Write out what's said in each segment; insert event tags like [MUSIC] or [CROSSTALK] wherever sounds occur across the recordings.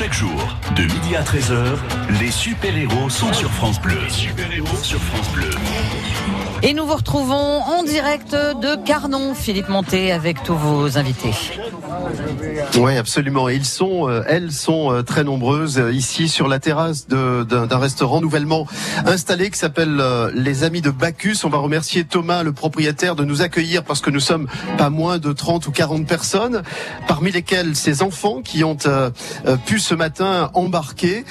Chaque jour, de midi à 13h, les super-héros sont sur France Bleu. Sur France Bleu. Et nous vous retrouvons en direct de Carnon, Philippe Monté, avec tous vos invités. Oui, absolument. Ils sont, euh, elles sont euh, très nombreuses euh, ici sur la terrasse d'un restaurant nouvellement installé qui s'appelle Les Amis de Bacchus. On va remercier Thomas, le propriétaire, de nous accueillir parce que nous sommes pas moins de 30 ou 40 personnes, parmi lesquelles ces enfants qui ont pu ce matin embarquer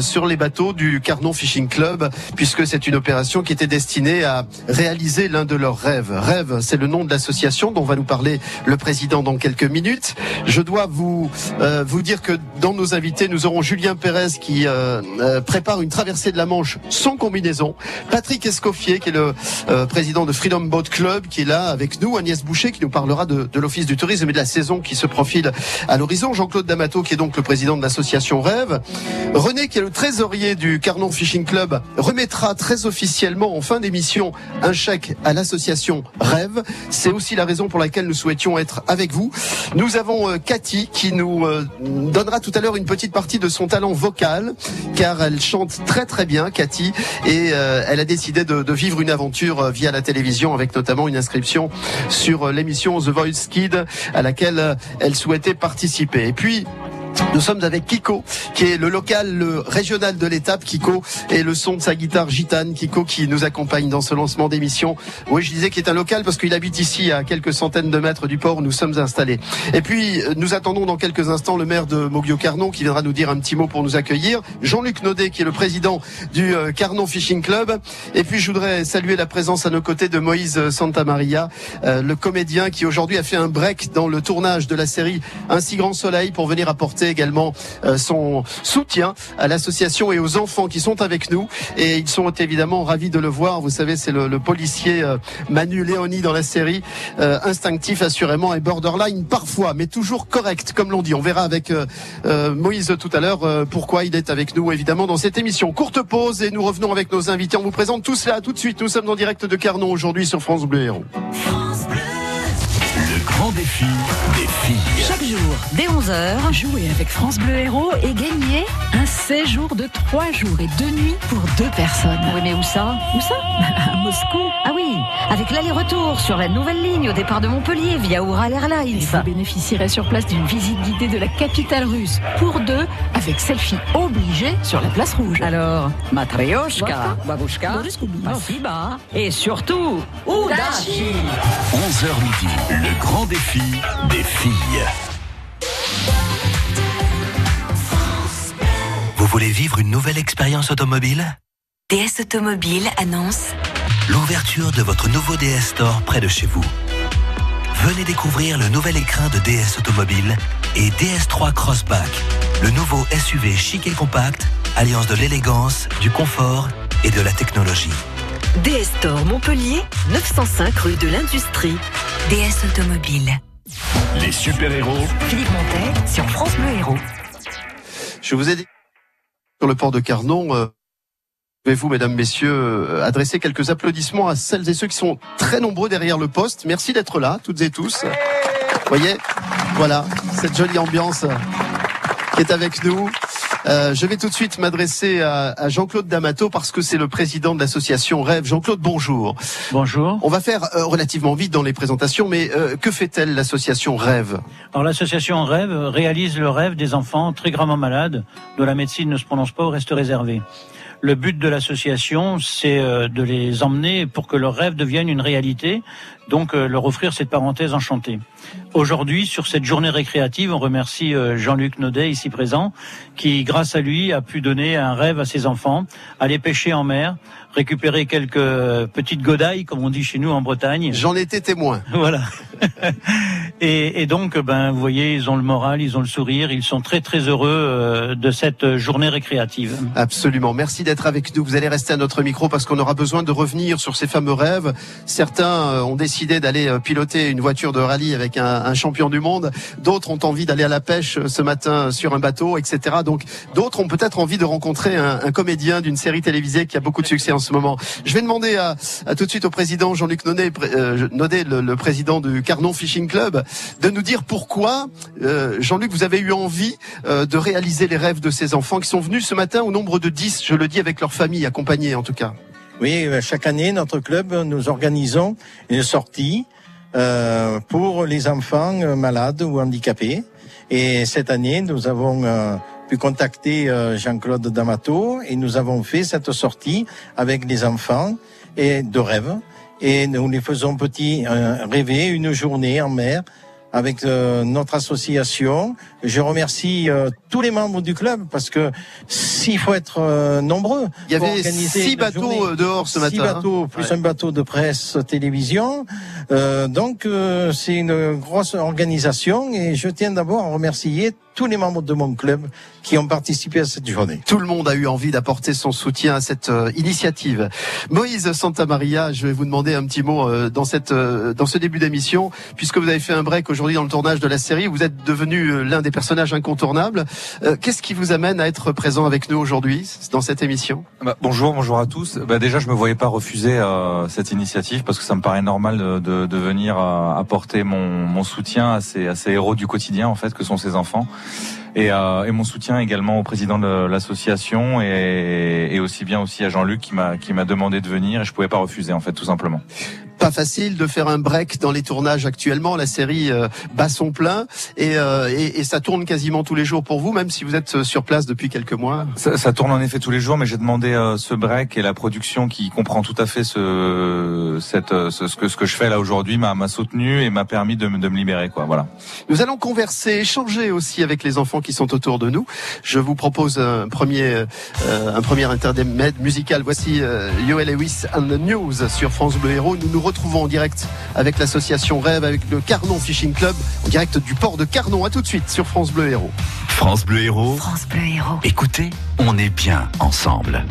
sur les bateaux du Carnon Fishing Club, puisque c'est une opération qui était destinée à réaliser l'un de leurs rêves. Rêve, c'est le nom de l'association dont va nous parler le président dans quelques minutes. Je dois vous euh, vous dire que dans nos invités, nous aurons Julien Pérez qui euh, euh, prépare une traversée de la Manche sans combinaison, Patrick Escoffier qui est le euh, président de Freedom Boat Club qui est là avec nous, Agnès Boucher qui nous parlera de, de l'Office du tourisme et de la saison qui se profile à l'horizon, Jean-Claude D'Amato qui est donc le président de l'association Rêve, René qui est le trésorier du Carnon Fishing Club remettra très officiellement en fin d'émission un chèque à l'association Rêve. C'est aussi la raison pour laquelle nous souhaitions être avec vous. Nous avons euh, Cathy qui nous euh, donnera tout à l'heure une petite partie de son talent vocal car elle chante très très bien Cathy et euh, elle a décidé de, de vivre une aventure via la télévision avec notamment une inscription sur l'émission The Voice Kid à laquelle elle souhaitait participer. Et puis nous sommes avec Kiko, qui est le local, le régional de l'étape. Kiko et le son de sa guitare gitane. Kiko qui nous accompagne dans ce lancement d'émission. Oui, je disais qu'il est un local parce qu'il habite ici à quelques centaines de mètres du port où nous sommes installés. Et puis, euh, nous attendons dans quelques instants le maire de Moglio Carnon qui viendra nous dire un petit mot pour nous accueillir. Jean-Luc Naudet qui est le président du euh, Carnon Fishing Club. Et puis, je voudrais saluer la présence à nos côtés de Moïse Santamaria, euh, le comédien qui aujourd'hui a fait un break dans le tournage de la série Un si grand soleil pour venir apporter également euh, son soutien à l'association et aux enfants qui sont avec nous. Et ils sont évidemment ravis de le voir. Vous savez, c'est le, le policier euh, Manu Léoni dans la série, euh, instinctif assurément et borderline parfois, mais toujours correct, comme l'on dit. On verra avec Moïse tout à l'heure pourquoi il est avec nous, évidemment, dans cette émission. Courte pause et nous revenons avec nos invités. On vous présente tout cela tout de suite. Nous sommes en direct de Carnon aujourd'hui sur France Bleu Héros. Le grand défi des. Chaque jour, dès 11h, Jouer avec France Bleu Héros et gagner un séjour de 3 jours et 2 nuits pour deux personnes. oui mais où ça? Où ça? [LAUGHS] À Moscou. Oui, avec l'aller-retour sur la nouvelle ligne au départ de Montpellier via Ural Et Airlines. vous bénéficierez sur place d'une visite guidée de la capitale russe pour deux avec selfie obligée sur la place rouge. Alors, Matryoshka, Babushka, Babushka. Spasiba, et surtout, Udachi 11h midi, le grand défi des filles. Vous voulez vivre une nouvelle expérience automobile? DS Automobile annonce L'ouverture de votre nouveau DS Store près de chez vous. Venez découvrir le nouvel écrin de DS Automobile et DS3 Crossback, le nouveau SUV chic et compact, alliance de l'élégance, du confort et de la technologie. DS Store Montpellier, 905 rue de l'Industrie. DS Automobile. Les super-héros Philippe Montet sur France Bleu Héros. Je vous ai dit sur le port de Carnon. euh, Pouvez-vous, mesdames, messieurs, euh, adresser quelques applaudissements à celles et ceux qui sont très nombreux derrière le poste? Merci d'être là, toutes et tous. Vous voyez, voilà, cette jolie ambiance euh, qui est avec nous. Euh, je vais tout de suite m'adresser à, à Jean-Claude D'Amato parce que c'est le président de l'association Rêve. Jean-Claude, bonjour. Bonjour. On va faire euh, relativement vite dans les présentations, mais euh, que fait-elle l'association Rêve? Alors l'association Rêve réalise le rêve des enfants très gravement malades dont la médecine ne se prononce pas ou reste réservée. Le but de l'association, c'est euh, de les emmener pour que leur rêve devienne une réalité, donc euh, leur offrir cette parenthèse enchantée. Aujourd'hui, sur cette journée récréative, on remercie euh, Jean-Luc Naudet, ici présent, qui, grâce à lui, a pu donner un rêve à ses enfants, aller pêcher en mer, récupérer quelques petites godailles, comme on dit chez nous en Bretagne. J'en étais témoin. [LAUGHS] Voilà. et, et donc, ben, vous voyez, ils ont le moral, ils ont le sourire, ils sont très très heureux euh, de cette journée récréative. Absolument. Merci d'être avec nous. Vous allez rester à notre micro parce qu'on aura besoin de revenir sur ces fameux rêves. Certains euh, ont décidé d'aller euh, piloter une voiture de rallye avec un, un champion du monde. D'autres ont envie d'aller à la pêche ce matin sur un bateau, etc. Donc, d'autres ont peut-être envie de rencontrer un, un comédien d'une série télévisée qui a beaucoup de succès en moment. Je vais demander à, à tout de suite au président Jean-Luc pré- euh, Naudet, le, président du Carnon Fishing Club, de nous dire pourquoi, euh, Jean-Luc, vous avez eu envie euh, de réaliser les rêves de ces enfants qui sont venus ce matin au nombre de 10, je le dis, avec leur famille, accompagnée en tout cas. Oui, chaque année, notre club, nous organisons une sortie euh, pour les enfants malades ou handicapés. Et cette année, nous avons pu contacter Jean-Claude D'Amato et nous avons fait cette sortie avec les enfants et de rêve et nous les faisons petits euh, rêver une journée en mer avec euh, notre association. Je remercie euh, tous les membres du club parce que s'il faut être nombreux. Il y avait six bateaux dehors ce matin. Six bateaux plus un bateau de presse télévision. donc c'est une grosse organisation et je tiens d'abord à remercier tous les membres de mon club qui ont participé à cette journée. Tout le monde a eu envie d'apporter son soutien à cette euh, initiative. Moïse Santa Maria, je vais vous demander un petit mot euh, dans cette euh, dans ce début d'émission, puisque vous avez fait un break aujourd'hui dans le tournage de la série, vous êtes devenu l'un des personnages incontournables. Qu'est-ce qui vous amène à être présent avec nous aujourd'hui dans cette émission? Bah, Bonjour, bonjour à tous. Bah, déjà, je me voyais pas refuser cette initiative parce que ça me paraît normal de, de, de venir apporter mon, mon soutien à ces, à ces héros du quotidien en fait que sont ces enfants. Et, euh, et, mon soutien également au président de l'association et, et, aussi bien aussi à Jean-Luc qui m'a qui m'a demandé de venir et je pouvais pas refuser en fait tout simplement pas facile de faire un break dans les tournages actuellement. La série euh, bat son plein et, euh, et, et, ça tourne quasiment tous les jours pour vous, même si vous êtes euh, sur place depuis quelques mois. Ça, ça tourne en effet tous les jours, mais j'ai demandé euh, ce break et la production qui comprend tout à fait ce, cette, ce, ce que ce que je fais là aujourd'hui m'a soutenu et m'a permis de, de, me libérer. Quoi, voilà. Nous allons converser, échanger aussi avec les enfants qui sont autour de nous. Je vous propose un premier un premier intermède musical. Voici Yoel Lewis and the News sur France Bleu Héros. Nous nous retrouvons en direct avec l'association Rêve, avec le Carnon Fishing Club, en direct du port de Carnon. À tout de suite sur France Bleu Héros. France Bleu Héros. France Bleu Héros. Écoutez, on est bien ensemble.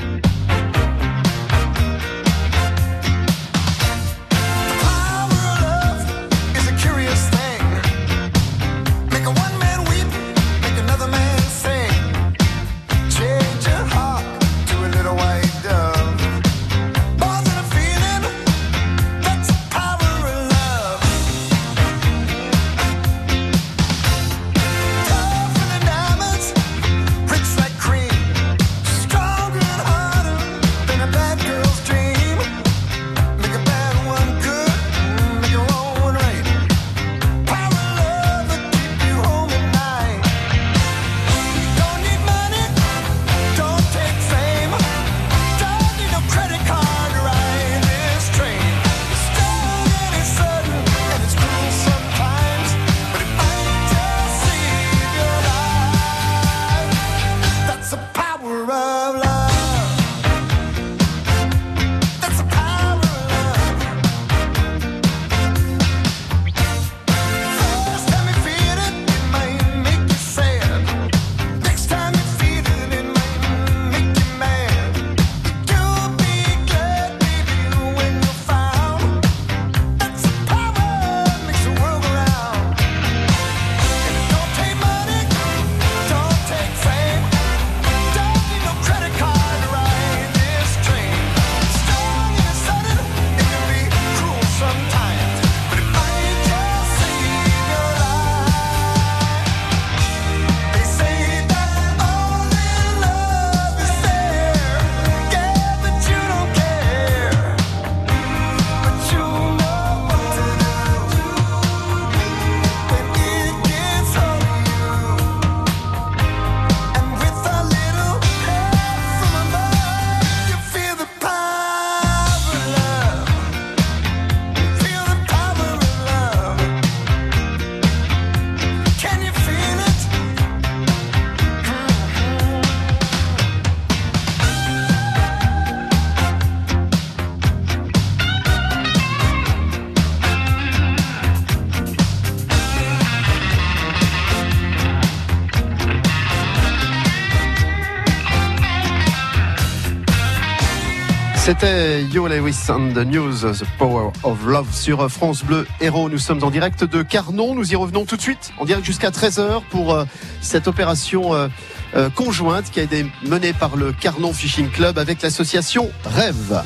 C'était Yo Lewis and the News, The Power of Love sur France Bleu Héros. Nous sommes en direct de Carnon. Nous y revenons tout de suite, en direct jusqu'à 13h pour euh, cette opération euh, euh, conjointe qui a été menée par le Carnon Fishing Club avec l'association Rêve.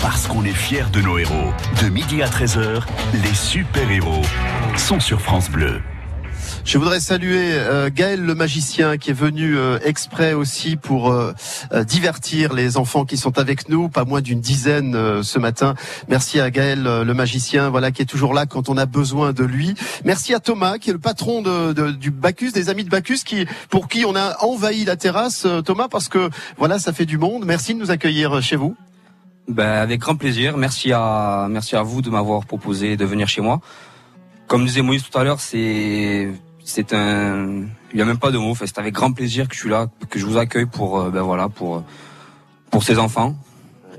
Parce qu'on est fiers de nos héros. De midi à 13h, les super-héros sont sur France Bleu. Je voudrais saluer euh, Gaël le magicien qui est venu euh, exprès aussi pour euh, divertir les enfants qui sont avec nous, pas moins d'une dizaine ce matin. Merci à Gaël le magicien, voilà qui est toujours là quand on a besoin de lui. Merci à Thomas qui est le patron de, du Bacchus, des amis de Bacchus, qui pour qui on a envahi la terrasse. Thomas, parce que voilà, ça fait du monde. Merci de nous accueillir chez vous. Ben, avec grand plaisir. Merci à merci à vous de m'avoir proposé de venir chez moi. Comme disait Moïse tout à l'heure, c'est c'est un, il n'y a même pas de mots. c'est avec grand plaisir que je suis là, que je vous accueille pour, euh, ben voilà, pour, pour ces enfants,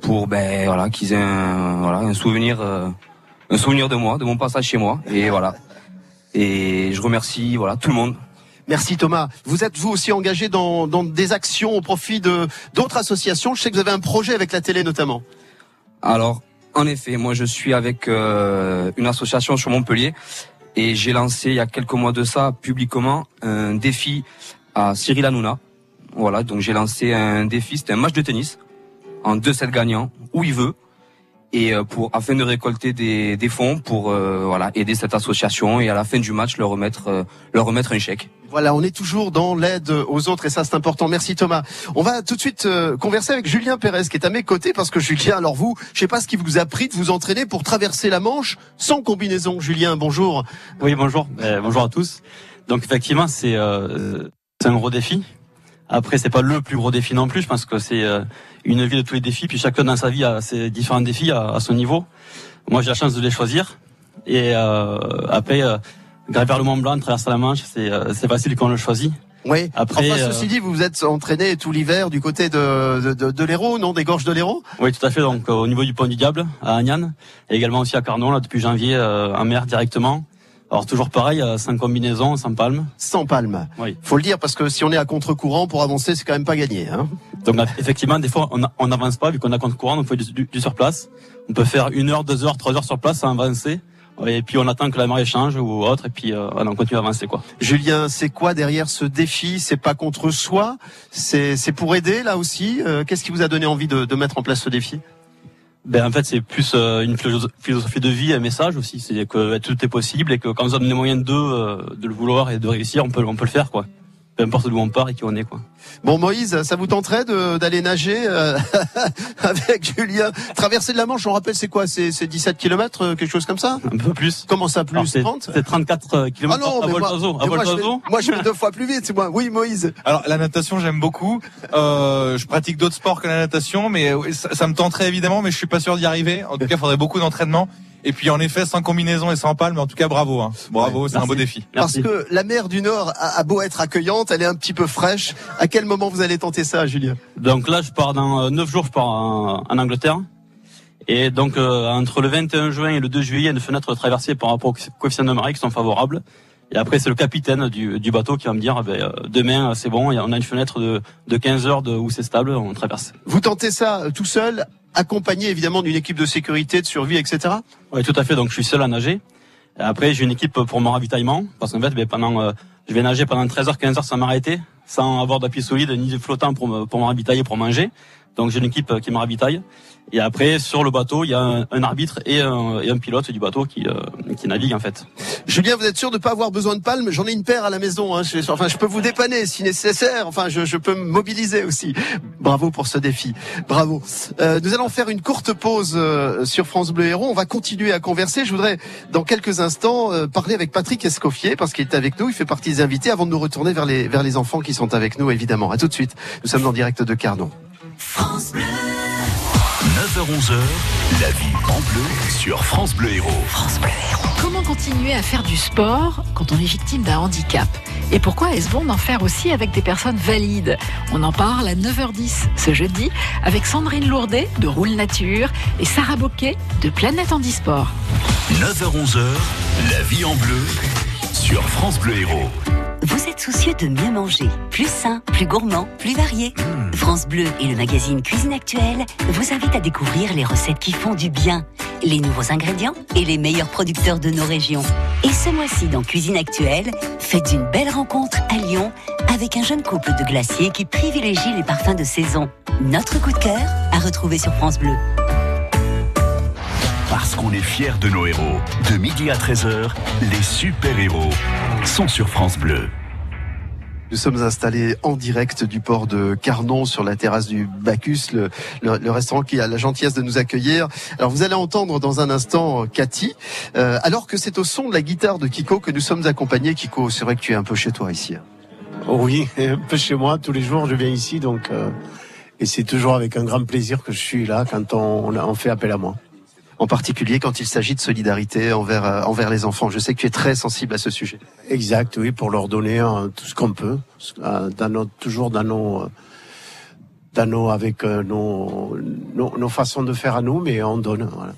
pour ben voilà, qu'ils aient un, voilà, un souvenir, euh, un souvenir de moi, de mon passage chez moi, et [LAUGHS] voilà. Et je remercie voilà tout le monde. Merci Thomas. Vous êtes vous aussi engagé dans, dans des actions au profit de d'autres associations. Je sais que vous avez un projet avec la télé notamment. Alors, en effet, moi je suis avec euh, une association sur Montpellier et j'ai lancé il y a quelques mois de ça publiquement un défi à Cyril Hanouna. Voilà, donc j'ai lancé un défi, c'était un match de tennis en 2-7 gagnants, où il veut, et euh, pour afin de récolter des, des fonds pour euh, voilà aider cette association et à la fin du match leur remettre euh, leur remettre un chèque. Voilà, on est toujours dans l'aide aux autres et ça c'est important. Merci Thomas. On va tout de suite converser avec Julien Pérez qui est à mes côtés parce que Julien, alors vous, je sais pas ce qui vous a pris de vous entraîner pour traverser la Manche sans combinaison. Julien, bonjour. Oui, bonjour. bonjour à tous. Donc effectivement, c'est c'est un gros défi. Après, c'est pas le plus gros défi non plus. Je pense que c'est une vie de tous les défis, puis chacun dans sa vie a ses différents défis à, son niveau. Moi, j'ai la chance de les choisir. Et euh, après, euh, gravir le Mont Blanc, traverser la Manche, c'est euh, facile quand on le choisit. Oui. Après, enfin, ceci dit, vous vous êtes entraîné tout l'hiver du côté de, de, de, l'Hérault, non Des gorges de l'Hérault? Oui, tout à fait. Donc, au niveau du Pont du Diable, à Agnan, et également aussi à Carnon, là, depuis janvier, en mer directement. Alors toujours pareil, sans combinaison, sans palme. Sans palme. Oui. Faut le dire parce que si on est à contre-courant pour avancer, c'est quand même pas gagné. Hein donc effectivement, des fois, on n'avance pas vu qu'on a contre-courant, donc il faut du, du, sur place. On peut faire une heure, deux heures, trois heures sur place sans avancer. Et puis on attend que la marée change ou autre, et puis euh, on continue à avancer quoi. Julien, c'est quoi derrière ce défi? C'est pas contre soi, c'est pour aider là aussi? Euh, qu'est-ce qui vous a donné envie de, de mettre en place ce défi? Ben en fait c'est plus euh, une philosophie de vie, un message aussi, c'est que tout est possible et que quand on a les moyens de euh, de le vouloir et de réussir, on peut on peut le faire quoi peu importe d'où on part et qui on est quoi. Bon Moïse, ça vous tenterait d'aller nager euh, [LAUGHS] avec Julien? Traverser de la Manche, on rappelle c'est quoi? C'est 17 km, euh, quelque chose comme ça? Un peu plus. Comment ça plus? C'est 34 km ah non, à vol d'oiseau. Moi, moi je vais deux fois plus vite, c'est moi. Oui Moïse. Alors la natation j'aime beaucoup. Euh, je pratique d'autres sports que la natation, mais ça, ça, me tenterait évidemment, mais je suis pas sûr d'y arriver. En tout cas, il faudrait beaucoup d'entraînement. Et puis en effet, sans combinaison et sans palme, mais en tout cas bravo, hein. bravo, c'est un beau défi. Parce que la mer du Nord a, beau être accueillante, elle est un petit peu fraîche. À quel moment vous allez tenter ça, Julien? Donc là, je pars dans 9 euh, jours, je pars en, Angleterre. Et donc euh, entre le 21 juin et le 2 juillet, il y a une fenêtre traversée par rapport aux coefficients de marée qui sont favorables. Et après, c'est le capitaine du, du, bateau qui va me dire, ben, euh, demain, c'est bon, on a une fenêtre de, de 15 heures de, où c'est stable, on traverse. Vous tentez ça tout seul accompagné évidemment d'une équipe de sécurité, de survie, etc. Oui, tout à fait. Donc je suis seul à nager. après, j'ai une équipe pour mon ravitaillement, parce qu'en fait, ben, pendant, euh, je vais nager pendant 13 h 15 heures sans m'arrêter, sans avoir d'appui solide ni de flottant pour me, pour me ravitailler, pour manger. Donc j'ai une équipe qui me ravitaille. Et après, sur le bateau, il y a un, arbitre et un, et un, pilote du bateau qui, euh, qui navigue en fait. Julien, vous êtes sûr de ne pas avoir besoin de palme J'en ai une paire à la maison. Hein. Je, enfin, je peux vous dépanner si nécessaire. Enfin, je, je, peux me mobiliser aussi. Bravo pour ce défi. Bravo. Euh, nous allons faire une courte pause euh, sur France Bleu Héros. On va continuer à converser. Je voudrais, dans quelques instants, euh, parler avec Patrick Escoffier parce qu'il est avec nous. Il fait partie des invités avant de nous retourner vers les, vers les enfants qui sont avec nous, évidemment. À tout de suite. Nous sommes en direct de Carnon. France Bleu. 9h-11h, la vie en bleu sur France Bleu Héros. France Bleu Héros. Comment continuer à faire du sport quand on est victime d'un handicap? Et pourquoi est-ce bon d'en faire aussi avec des personnes valides? On en parle à 9h10 ce jeudi avec Sandrine Lourdet de Roule Nature et Sarah Boquet de Planète Handisport. 9h-11h, la vie en bleu sur France Bleu Héros. Vous êtes soucieux de mieux manger, plus sain, plus gourmand, plus varié hmm. France Bleu et le magazine Cuisine Actuelle vous invitent à découvrir les recettes qui font du bien, les nouveaux ingrédients et les meilleurs producteurs de nos régions. Et ce mois-ci dans Cuisine Actuelle, faites une belle rencontre à Lyon avec un jeune couple de glaciers qui privilégie les parfums de saison. Notre coup de cœur à retrouver sur France Bleu. parce qu'on est fiers de nos héros. De midi à 13h, les super-héros sont sur France Bleu. Nous sommes installés en direct du port de Carnon sur la terrasse du Bacchus, le, le, restaurant qui a la gentillesse de nous accueillir. Alors vous allez entendre dans un instant Cathy, euh, alors que c'est au son de la guitare de Kiko que nous sommes accompagnés. Kiko, c'est vrai que tu es un peu chez toi ici. Hein. Oui, [LAUGHS] un peu chez moi. Tous les jours, je viens ici, donc euh, et c'est toujours avec un grand plaisir que je suis là quand on, on fait appel à moi en particulier quand il s'agit de solidarité envers, euh, envers les enfants. Je sais que tu es très sensible à ce sujet. Exact, oui, pour leur donner euh, tout ce qu'on peut, euh, dans toujours dans nos, dans nos, avec nos, nos, nos, façons de faire à nous, mais on donne. Voilà.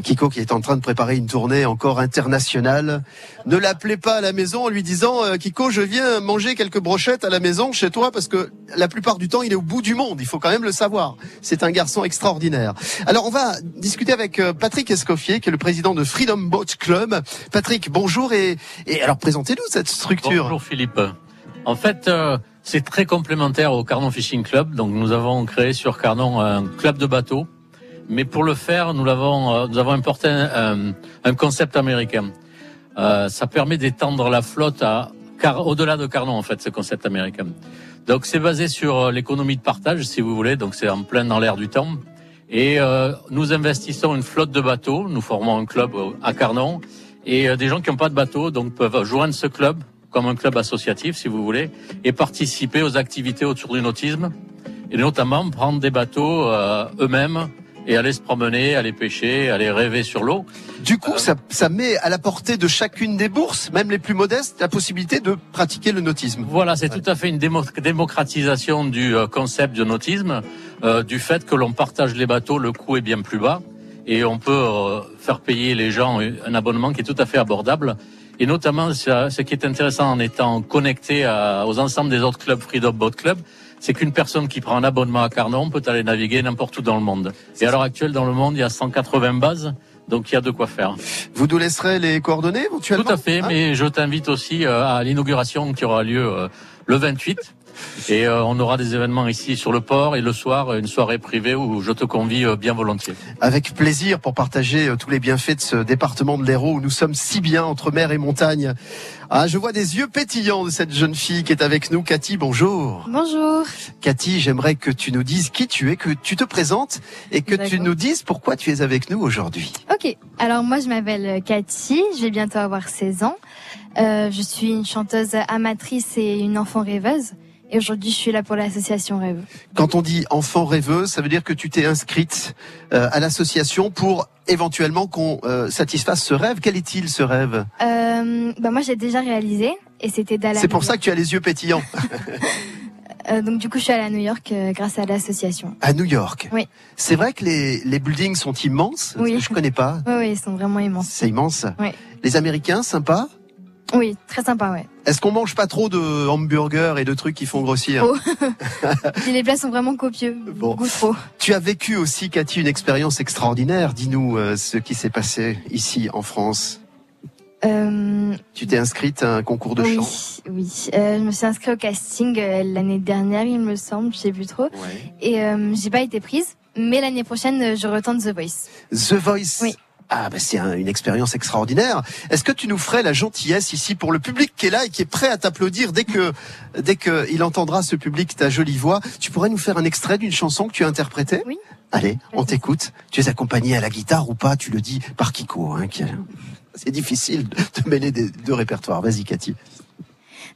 Kiko qui est en train de préparer une tournée encore internationale. Ne l'appelez pas à la maison en lui disant euh, Kiko, je viens manger quelques brochettes à la maison chez toi parce que la plupart du temps il est au bout du monde. Il faut quand même le savoir. C'est un garçon extraordinaire. Alors on va discuter avec euh, Patrick Escoffier qui est le président de Freedom Boat Club. Patrick, bonjour et, et alors présentez-nous cette structure. Bonjour Philippe. En fait, euh, c'est très complémentaire au Carnon Fishing Club. Donc nous avons créé sur Carnon un club de bateaux mais pour le faire, nous avons, euh, nous avons importé un, un concept américain. Euh, ça permet d'étendre la flotte à, car, au-delà de Carnon, en fait, ce concept américain. Donc, c'est basé sur euh, l'économie de partage, si vous voulez. Donc, c'est en plein dans l'air du temps. Et euh, nous investissons une flotte de bateaux. Nous formons un club à Carnon. Et des gens qui n'ont pas de bateau, donc, peuvent joindre ce club comme un club associatif, si vous voulez, et participer aux activités autour du nautisme, et notamment prendre des bateaux eux-mêmes et aller se promener, aller pêcher, aller rêver sur l'eau. Du coup, ça, ça, met à la portée de chacune des bourses, même les plus modestes, la possibilité de pratiquer le nautisme. Voilà, c'est tout à fait une démocratisation du euh, concept de nautisme, euh, du fait que l'on partage les bateaux, le coût est bien plus bas et on peut euh, faire payer les gens un abonnement qui est tout à fait abordable. Et notamment, ce qui est intéressant en étant connecté à, aux ensembles des autres clubs Freedom Boat Club, c'est qu'une personne qui prend un abonnement à Carnon peut aller naviguer n'importe où dans le monde. Et à l'heure actuelle, dans le monde, il y a 180 bases. Donc il y a de quoi faire. Vous nous laisserez les coordonnées éventuellement Tout à fait, hein mais je t'invite aussi euh, à l'inauguration qui aura lieu euh, le 28 et euh, on aura des événements ici sur le port et le soir, une soirée privée où je te convie euh, bien volontiers. Avec plaisir pour partager euh, tous les bienfaits de ce département de l'Hérault où nous sommes si bien entre mer et montagne. Ah, je vois des yeux pétillants de cette jeune fille qui est avec nous. Cathy, bonjour. Bonjour. Cathy, j'aimerais que tu nous dises qui tu es, que tu te présentes et que tu nous dises pourquoi tu es avec nous aujourd'hui. Ok. Alors moi, je m'appelle Cathy. Je vais bientôt avoir 16 ans. Euh, je suis une chanteuse amatrice et une enfant rêveuse. Et aujourd'hui, je suis là pour l'association Rêve. Quand on dit enfant rêveux, ça veut dire que tu t'es inscrite euh, à l'association pour éventuellement qu'on euh, satisfasse ce rêve. Quel est-il ce rêve? Euh, bah Moi, j'ai déjà réalisé et c'était d'aller. C'est pour ça que tu as les yeux pétillants. [LAUGHS] [LAUGHS] Euh, donc du coup, je suis allée à New York euh, grâce à l'association. À New York? Oui. C'est vrai que les, les buildings sont immenses. Oui. Je connais pas. [LAUGHS] Oui, oui, ils sont vraiment immenses. C'est immense. Oui. Les Américains, sympas? Oui, très sympa, ouais. Est-ce qu'on mange pas trop de hamburgers et de trucs qui font grossir oh. [LAUGHS] Les plats sont vraiment copieux, bon. trop. Tu as vécu aussi, Cathy, une expérience extraordinaire. Dis-nous euh, ce qui s'est passé ici en France. Euh... Tu t'es inscrite à un concours de oui, chant Oui, euh, je me suis inscrite au casting euh, l'année dernière, il me semble, je sais plus trop. Ouais. Et euh, j'ai pas été prise, mais l'année prochaine, je retourne The Voice. The Voice Oui. Ah, bah c'est un, une expérience extraordinaire. Est-ce que tu nous ferais la gentillesse ici pour le public qui est là et qui est prêt à t'applaudir dès que dès que il entendra ce public ta jolie voix? Tu pourrais nous faire un extrait d'une chanson que tu as interprétée? Oui. Allez, on t'écoute. Tu es accompagné à la guitare ou pas? Tu le dis par Kiko. Hein, qui... C'est difficile de mêler des deux répertoires. Vas-y, Cathy.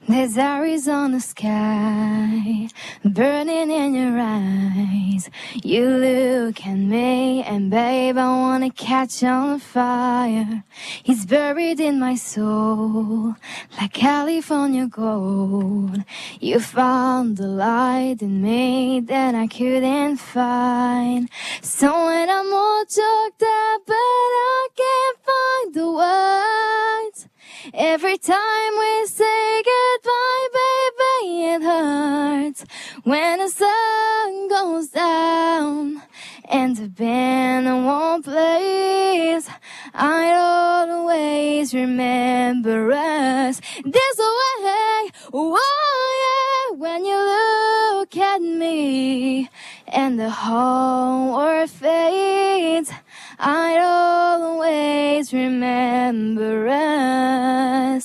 There's Arizona sky burning in your eyes. You look at me and babe, I wanna catch on fire. He's buried in my soul like California gold. You found the light in me that I couldn't find. So when I'm all choked up, but I can't find the words. Every time we say goodbye, baby, it hurts when the sun goes down and the band won't play. I'd always remember us this way. Oh yeah, when you look at me and the whole world fades. I'd always remember us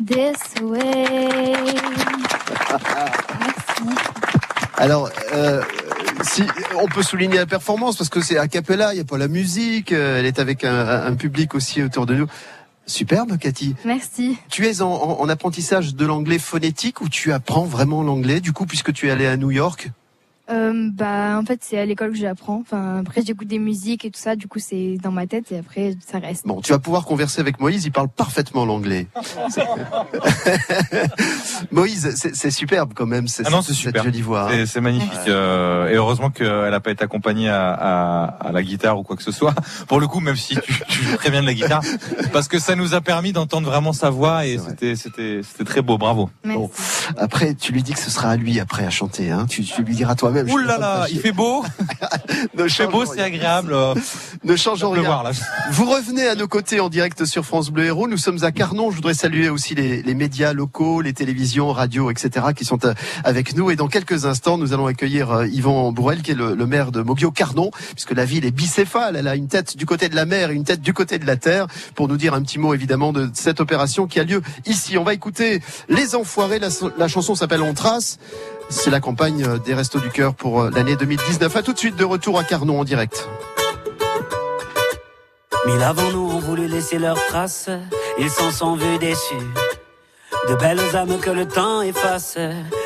this way. Alors, euh, si on peut souligner la performance parce que c'est a cappella, il n'y a pas la musique, euh, elle est avec un, un public aussi autour de nous. Superbe, Cathy. Merci. Tu es en, en- en apprentissage de l'anglais phonétique ou tu apprends vraiment l'anglais du coup puisque tu es allé à New York? Euh, bah, en fait, c'est à l'école que j'apprends. Enfin, après, j'écoute des musiques et tout ça. Du coup, c'est dans ma tête et après, ça reste. Bon, tu vas pouvoir converser avec Moïse, il parle parfaitement l'anglais. [LAUGHS] Moïse, c'est superbe quand même, c'est Ah non, c'est cette super. jolie voix. hein. C'est- C'est magnifique. euh, et heureusement qu'elle n'a pas été accompagnée à, à, à la guitare ou quoi que ce soit. [LAUGHS] Pour le coup, même si tu, tu joues très bien de la guitare, parce que ça nous a permis d'entendre vraiment sa voix et c'était c'était c'était très beau. Bravo. Bon, après, tu lui dis que ce sera à lui après à chanter. Hein. Tu, tu lui diras toi-même. Ouh là là, il fait beau. [LAUGHS] il fait beau, c'est agréable. [LAUGHS] Ne changeons rien. voir, là. Vous revenez à nos côtés en direct sur France Bleu Héros. Nous sommes à Carnon. Je voudrais saluer aussi les, les médias locaux, les télévisions, radios, etc. qui sont euh, avec nous. Et dans quelques instants, nous allons accueillir euh, Yvan Bourrel, qui est le, le maire de Moguio Carnon, puisque la ville est bicéphale. Elle a une tête du côté de la mer et une tête du côté de la terre, pour nous dire un petit mot évidemment de cette opération qui a lieu ici. On va écouter Les Enfoirés. La, la chanson s'appelle On Trace. C'est la campagne des Restos du Cœur pour euh, l'année 2019. À tout de suite de retour à Carnon en direct. Mille avant nous ont voulu laisser leurs traces, ils s'en sont vus déçus. De belles âmes que le temps efface,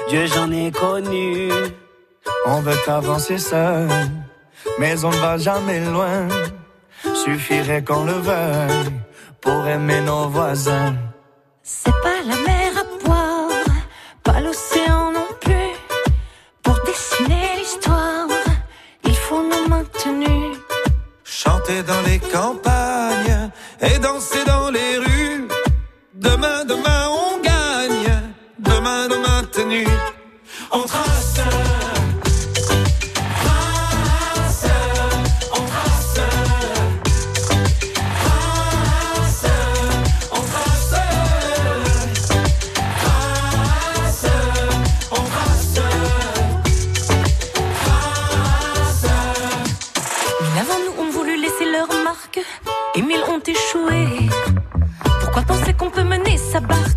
Dieu j'en ai connu. On veut avancer seul, mais on ne va jamais loin. Suffirait qu'on le veuille pour aimer nos voisins. C'est pas la mer à boire, pas l'océan Dans les campagnes et danser dans les rues. Demain, demain, on gagne. Demain, demain, tenue. Sa barque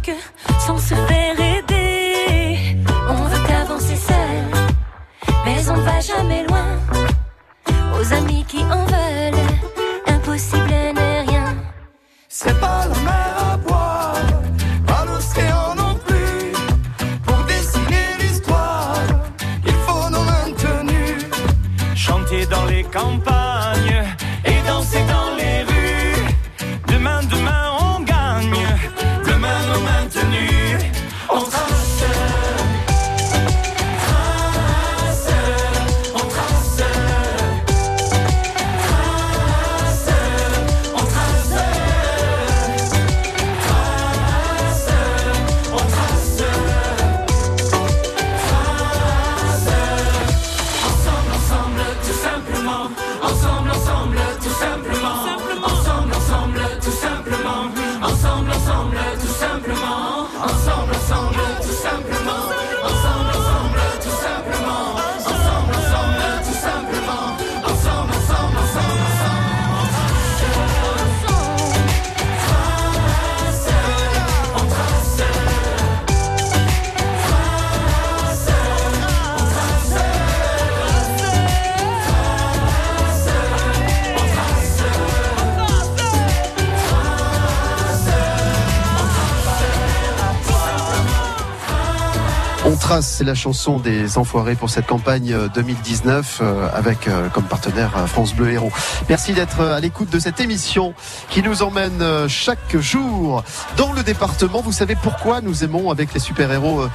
c'est la chanson des Enfoirés pour cette campagne euh, 2019 euh, avec euh, comme partenaire euh, France Bleu Héros. Merci d'être euh, à l'écoute de cette émission qui nous emmène euh, chaque jour dans le département. Vous savez pourquoi nous aimons avec les super-héros euh,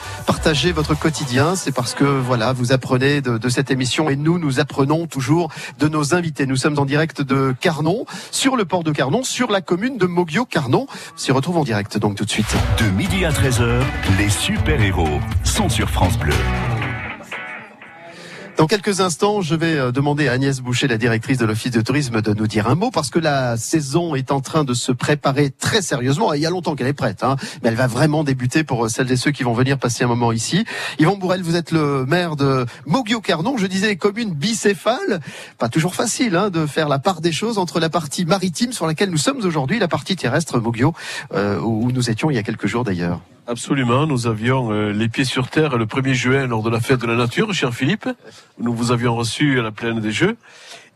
partager votre quotidien C'est parce que voilà, vous apprenez de, cette émission et nous, nous apprenons toujours de nos invités. Nous sommes en direct de Carnon, sur le port de Carnon, sur la commune de Moguio-Carnon. On s'y retrouve en direct donc tout de suite. De midi à 13h, les super-héros sont sur France Bleu. Dans quelques instants, je vais euh, demander à Agnès Boucher, la directrice de l'Office de tourisme, de nous dire un mot parce que la saison est en train de se préparer très sérieusement. Il y a longtemps qu'elle est prête, hein, mais elle va vraiment débuter pour euh, celles et ceux qui vont venir passer un moment ici. Yvon Bourrel, vous êtes le maire de Moguio-Carnon, je disais commune bicéphale. Pas toujours facile hein, de faire la part des choses entre la partie maritime sur laquelle nous sommes aujourd'hui, la partie terrestre Moguio, euh, où nous étions il y a quelques jours d'ailleurs. Absolument, nous avions euh, les pieds sur terre le 1er juin lors de la fête de la nature, cher Philippe. Nous vous avions reçu à la plaine des Jeux.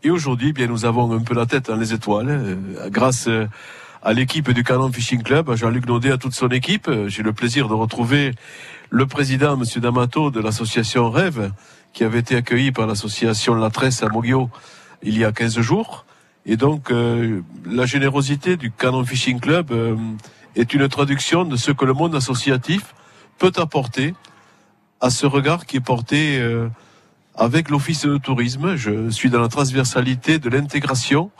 Et aujourd'hui, bien, nous avons un peu la tête dans les étoiles, euh, grâce euh, à l'équipe du Canon Fishing Club, à Jean-Luc Naudet, à toute son équipe. Euh, J'ai le plaisir de retrouver le président, Monsieur D'Amato, de l'association Rêve, qui avait été accueilli par l'association La Tresse à Moguio il y a 15 jours. Et donc, euh, la générosité du Canon Fishing Club est une traduction de ce que le monde associatif peut apporter à ce regard qui est porté euh, avec l'Office de tourisme. Je suis dans la transversalité de l'intégration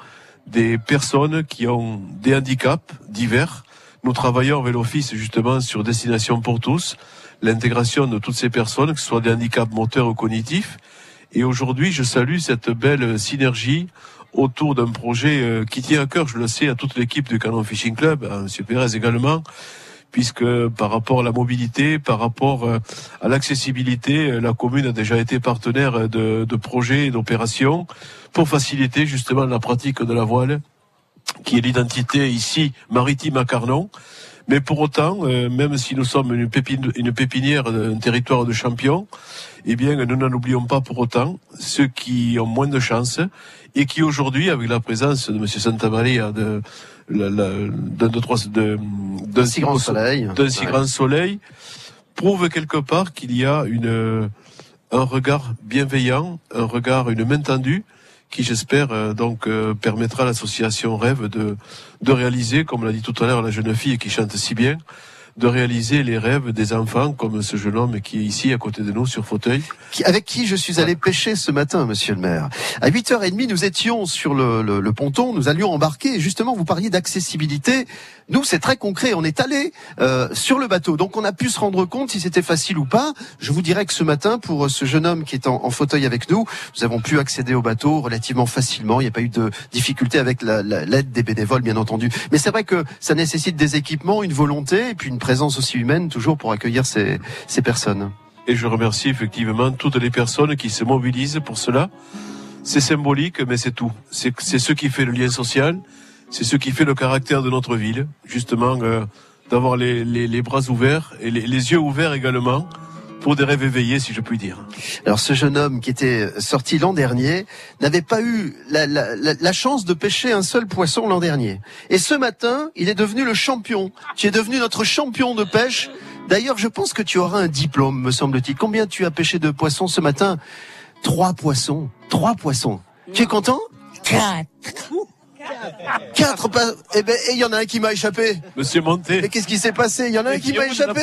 des personnes qui ont des handicaps divers. Nous travaillons avec l'Office justement sur Destination pour tous, l'intégration de toutes ces personnes, que ce soit des handicaps moteurs ou cognitifs. Et aujourd'hui, je salue cette belle synergie autour d'un projet euh, qui tient à cœur, je le sais, à toute l'équipe du Canon Fishing Club, à M. Pérez également, puisque par rapport à la mobilité, par rapport euh, à l'accessibilité, euh, la commune a déjà été partenaire de, de projets et d'opérations pour faciliter justement la pratique de la voile, qui est l'identité ici maritime à Carnon. Mais pour autant, euh, même si nous sommes une, pépine- une pépinière, un territoire de champions, eh bien, nous n'en oublions pas pour autant ceux qui ont moins de chance et qui aujourd'hui, avec la présence de M. Santamaria, de, la- la- d'un de trois, de, d'un si grand soleil. d'un si Ouais. grand soleil, prouve quelque part qu'il y a une, un regard bienveillant, un regard, une main tendue, qui j'espère euh, donc euh, permettra à l'association Rêve de, de réaliser, comme l'a dit tout à l'heure la jeune fille qui chante si bien, de réaliser les rêves des enfants comme ce jeune homme qui est ici à côté de nous sur fauteuil. Avec qui je suis allé pêcher ce matin, monsieur le maire. À 8h30, nous étions sur le, le- le ponton, nous allions embarquer, et justement, vous parliez d'accessibilité. Nous, c'est très concret, on est allé euh, sur le bateau, donc on a pu se rendre compte si c'était facile ou pas. Je vous dirais que ce matin, pour euh, ce jeune homme qui est en, en fauteuil avec nous, nous avons pu accéder au bateau relativement facilement, il n'y a pas eu de difficulté avec la- la- l'aide des bénévoles, bien entendu. Mais c'est vrai que ça nécessite des équipements, une volonté, et puis une présence aussi humaine, toujours pour accueillir ces, ces personnes. Et je remercie effectivement toutes les personnes qui se mobilisent pour cela. C'est symbolique, mais c'est tout. C'est ce qui fait le lien social, c'est ce qui fait le caractère de notre ville, justement, euh, d'avoir les, les, les bras ouverts et les, les yeux ouverts également pour des rêves éveillés, si je puis dire. Alors ce jeune homme qui était sorti l'an dernier n'avait pas eu la, la- la- la chance de pêcher un seul poisson l'an dernier. Et ce matin, il est devenu le champion. Tu es devenu notre champion de pêche. D'ailleurs, je pense que tu auras un diplôme, me semble-t-il. Combien tu as pêché de poissons ce matin? Trois poissons. Trois poissons. Tu es content? Quatre [LAUGHS] pas. Eh ben, et il y en a un qui m'a échappé. Monsieur Monté. Mais qu'est-ce qui s'est passé? Il y en a un qui m'a échappé?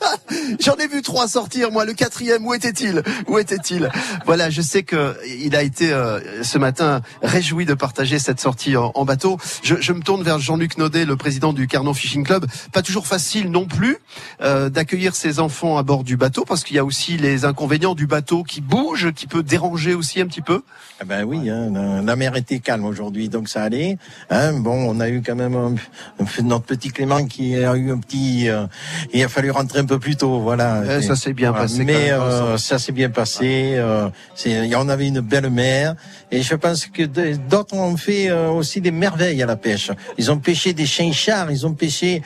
[LAUGHS] J'en ai vu trois sortir, moi. Le quatrième, où était-il? Où était-il? Voilà, je sais que il a été euh, ce matin réjoui de partager cette sortie en, en bateau. Je, je me tourne vers Jean-Luc Naudet, le président du Carnon Fishing Club. Pas toujours facile non plus euh, d'accueillir ses enfants à bord du bateau, parce qu'il y a aussi les inconvénients du bateau qui bouge, qui peut déranger aussi un petit peu. Ah ben oui, hein, la mer était calme aujourd'hui, donc ça allait. Hein, bon, on a eu quand même un- notre petit Clément qui a eu un petit. euh, il a fallu rentrer un peu plus tôt, voilà. Eh, ça Et- s'est bien voilà. passé Mais euh, ça s'est bien passé. euh, on avait une belle mer, et je pense que d'autres ont fait euh, aussi des merveilles à la pêche. Ils ont pêché des chinchards, ils ont pêché.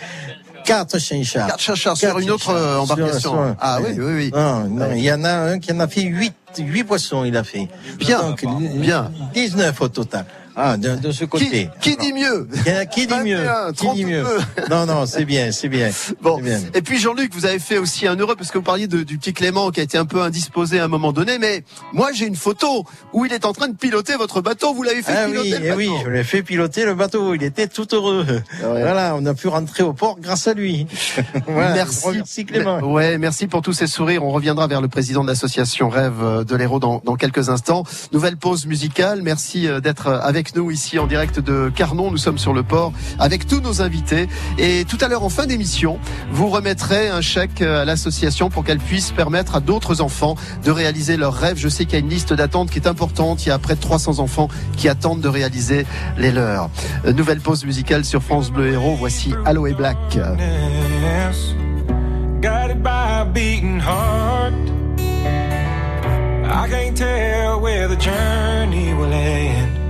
Quatre chinchards. Quatre chinchards sur une autre, euh, embarcation. Ah oui, oui, oui. Non, non, il y en a un qui en a fait huit, huit poissons, il a fait. Bien, Donc, bien. 19 au total. Ah, de, de ce côté. Qui, qui dit mieux Qui, qui dit mieux 21, Qui dit mieux [LAUGHS] Non, non, c'est bien, c'est bien. [LAUGHS] Bon, bien. et puis Jean-Luc, vous avez fait aussi un heureux parce que vous parliez de- du petit Clément qui a été un peu indisposé à un moment donné, mais moi j'ai une photo où il est en train de piloter votre bateau. Vous l'avez fait Ah piloter oui, le eh bateau. oui, je l'ai fait piloter le bateau. Il était tout heureux. Voilà, on a pu rentrer au port grâce à lui. [LAUGHS] Voilà, merci. je remercie Clément. Ouais, merci pour tous ces sourires. On reviendra vers le président de l'association Rêve de l'Hérault dans, dans quelques instants. Nouvelle pause musicale. Merci euh, d'être avec nous ici en direct de Carnon. Nous sommes sur le port avec tous nos invités. Et tout à l'heure, en fin d'émission, vous remettrez un chèque à l'association pour qu'elle puisse permettre à d'autres enfants de réaliser leurs rêves. Je sais qu'il y a une liste d'attente qui est importante. Il y a près de 300 enfants qui attendent de réaliser les leurs. Euh, Nouvelle pause musicale sur France Bleu Héros. Voici Aloe Black. Guided by a beating heart. I can't tell where the journey will end,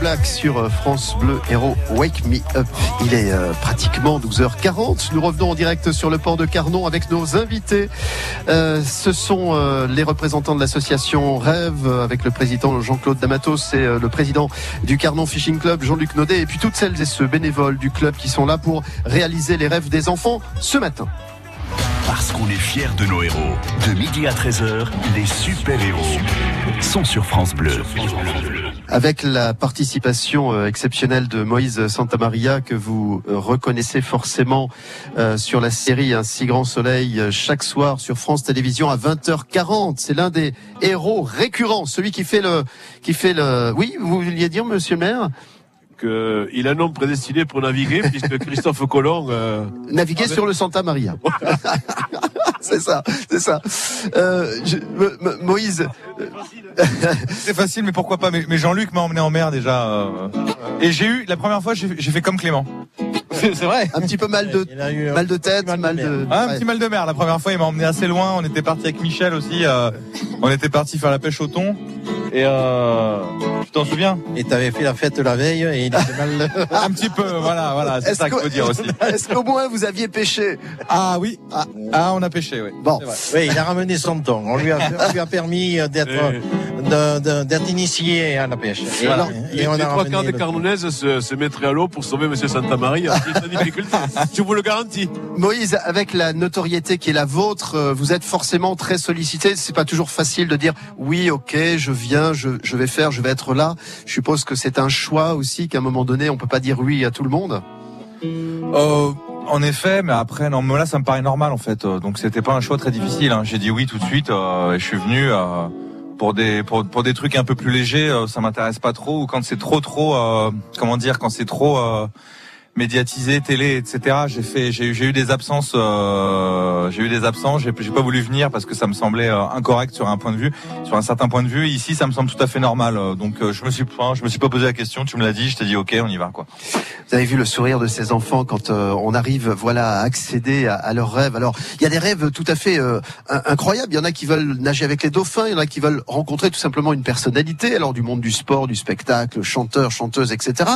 Black sur euh, France Bleu Héros Wake Me Up. Il est euh, pratiquement 12h40. Nous revenons en direct sur le port de Carnon avec nos invités. Euh, ce sont les représentants de l'association Rêve avec le président Jean-Claude Damatos et le président du Carnon Fishing Club Jean-Luc Naudet et puis toutes celles et ceux bénévoles du club qui sont là pour réaliser les rêves des enfants ce matin. Parce qu'on est fiers de nos héros. De midi à 13h, les super-héros sont sur France Bleu. Avec la participation euh, exceptionnelle de Moïse Santamaria que vous euh, reconnaissez forcément euh, sur la série Un si grand soleil euh, chaque soir sur France Télévisions à 20h40. C'est l'un des héros récurrents, celui qui fait le qui fait le Oui, vous vouliez dire monsieur le maire? Qu'il a un nom prédestiné pour naviguer, puisque [LAUGHS] Christophe Colomb... euh, Naviguer avait- sur le Santa Maria. [LAUGHS] c'est ça, c'est ça. Euh, je- M- M- Moïse, C'est facile, mais pourquoi pas? Mais, mais Jean-Luc m'a emmené en mer déjà. euh, et j'ai eu, la première fois, j'ai fait comme Clément. C'est c'est vrai. un petit peu mal de mal de tête, mal de Ah, un ouais. petit mal de mer. La première fois, il m'a emmené assez loin. On était parti avec Michel aussi. euh, on était parti faire la pêche au thon. Et euh, tu t'en souviens? Et t'avais fait la fête la veille et il était mal. [LAUGHS] Un petit peu, voilà, voilà. C'est Est-ce ça qu'il faut dire aussi. [LAUGHS] Est-ce qu'au moins vous aviez pêché? Ah oui. Ah, on a pêché, oui. Bon. Oui, il a ramené son thon. On lui a, on lui a permis d'être de- de- d'être initié à la pêche. Et, Voilà. et les, on les a trois ramené quarts des Carnonaises se, se mettraient à l'eau pour sauver Monsieur Santa Maria. C'est [LAUGHS] une difficulté. Je vous le garantis. Moïse, avec la notoriété qui est la vôtre, euh, vous êtes forcément très sollicité. C'est pas toujours facile de dire oui, ok, je viens, je, je vais faire, je vais être là. Je suppose que c'est un choix aussi qu'à un moment donné, on peut pas dire oui à tout le monde. Euh, en effet, mais après, non, mais là, ça me paraît normal en fait. Euh, Donc, c'était pas un choix très difficile. hein. J'ai dit oui tout de suite. euh, et je suis venu euh, pour des pour, pour des trucs un peu plus légers. euh, ça m'intéresse pas trop. Ou quand c'est trop trop, euh, comment dire, quand c'est trop. Médiatisé, télé, etc. J'ai fait, j'ai eu, j'ai eu des absences, euh, j'ai eu des absences. J'ai, j'ai pas voulu venir parce que ça me semblait euh, incorrect sur un point de vue, sur un certain point de vue. Ici, ça me semble tout à fait normal. Donc, euh, je me suis, je me suis pas posé la question. Tu me l'as dit, je t'ai dit ok, on y va quoi. Vous avez vu le sourire de ces enfants quand euh, on arrive, voilà, à accéder à, à leurs rêves. Alors, il y a des rêves tout à fait euh, in- incroyables. Il y en a qui veulent nager avec les dauphins, il y en a qui veulent rencontrer tout simplement une personnalité, alors du monde du sport, du spectacle, chanteur, chanteuse, etc.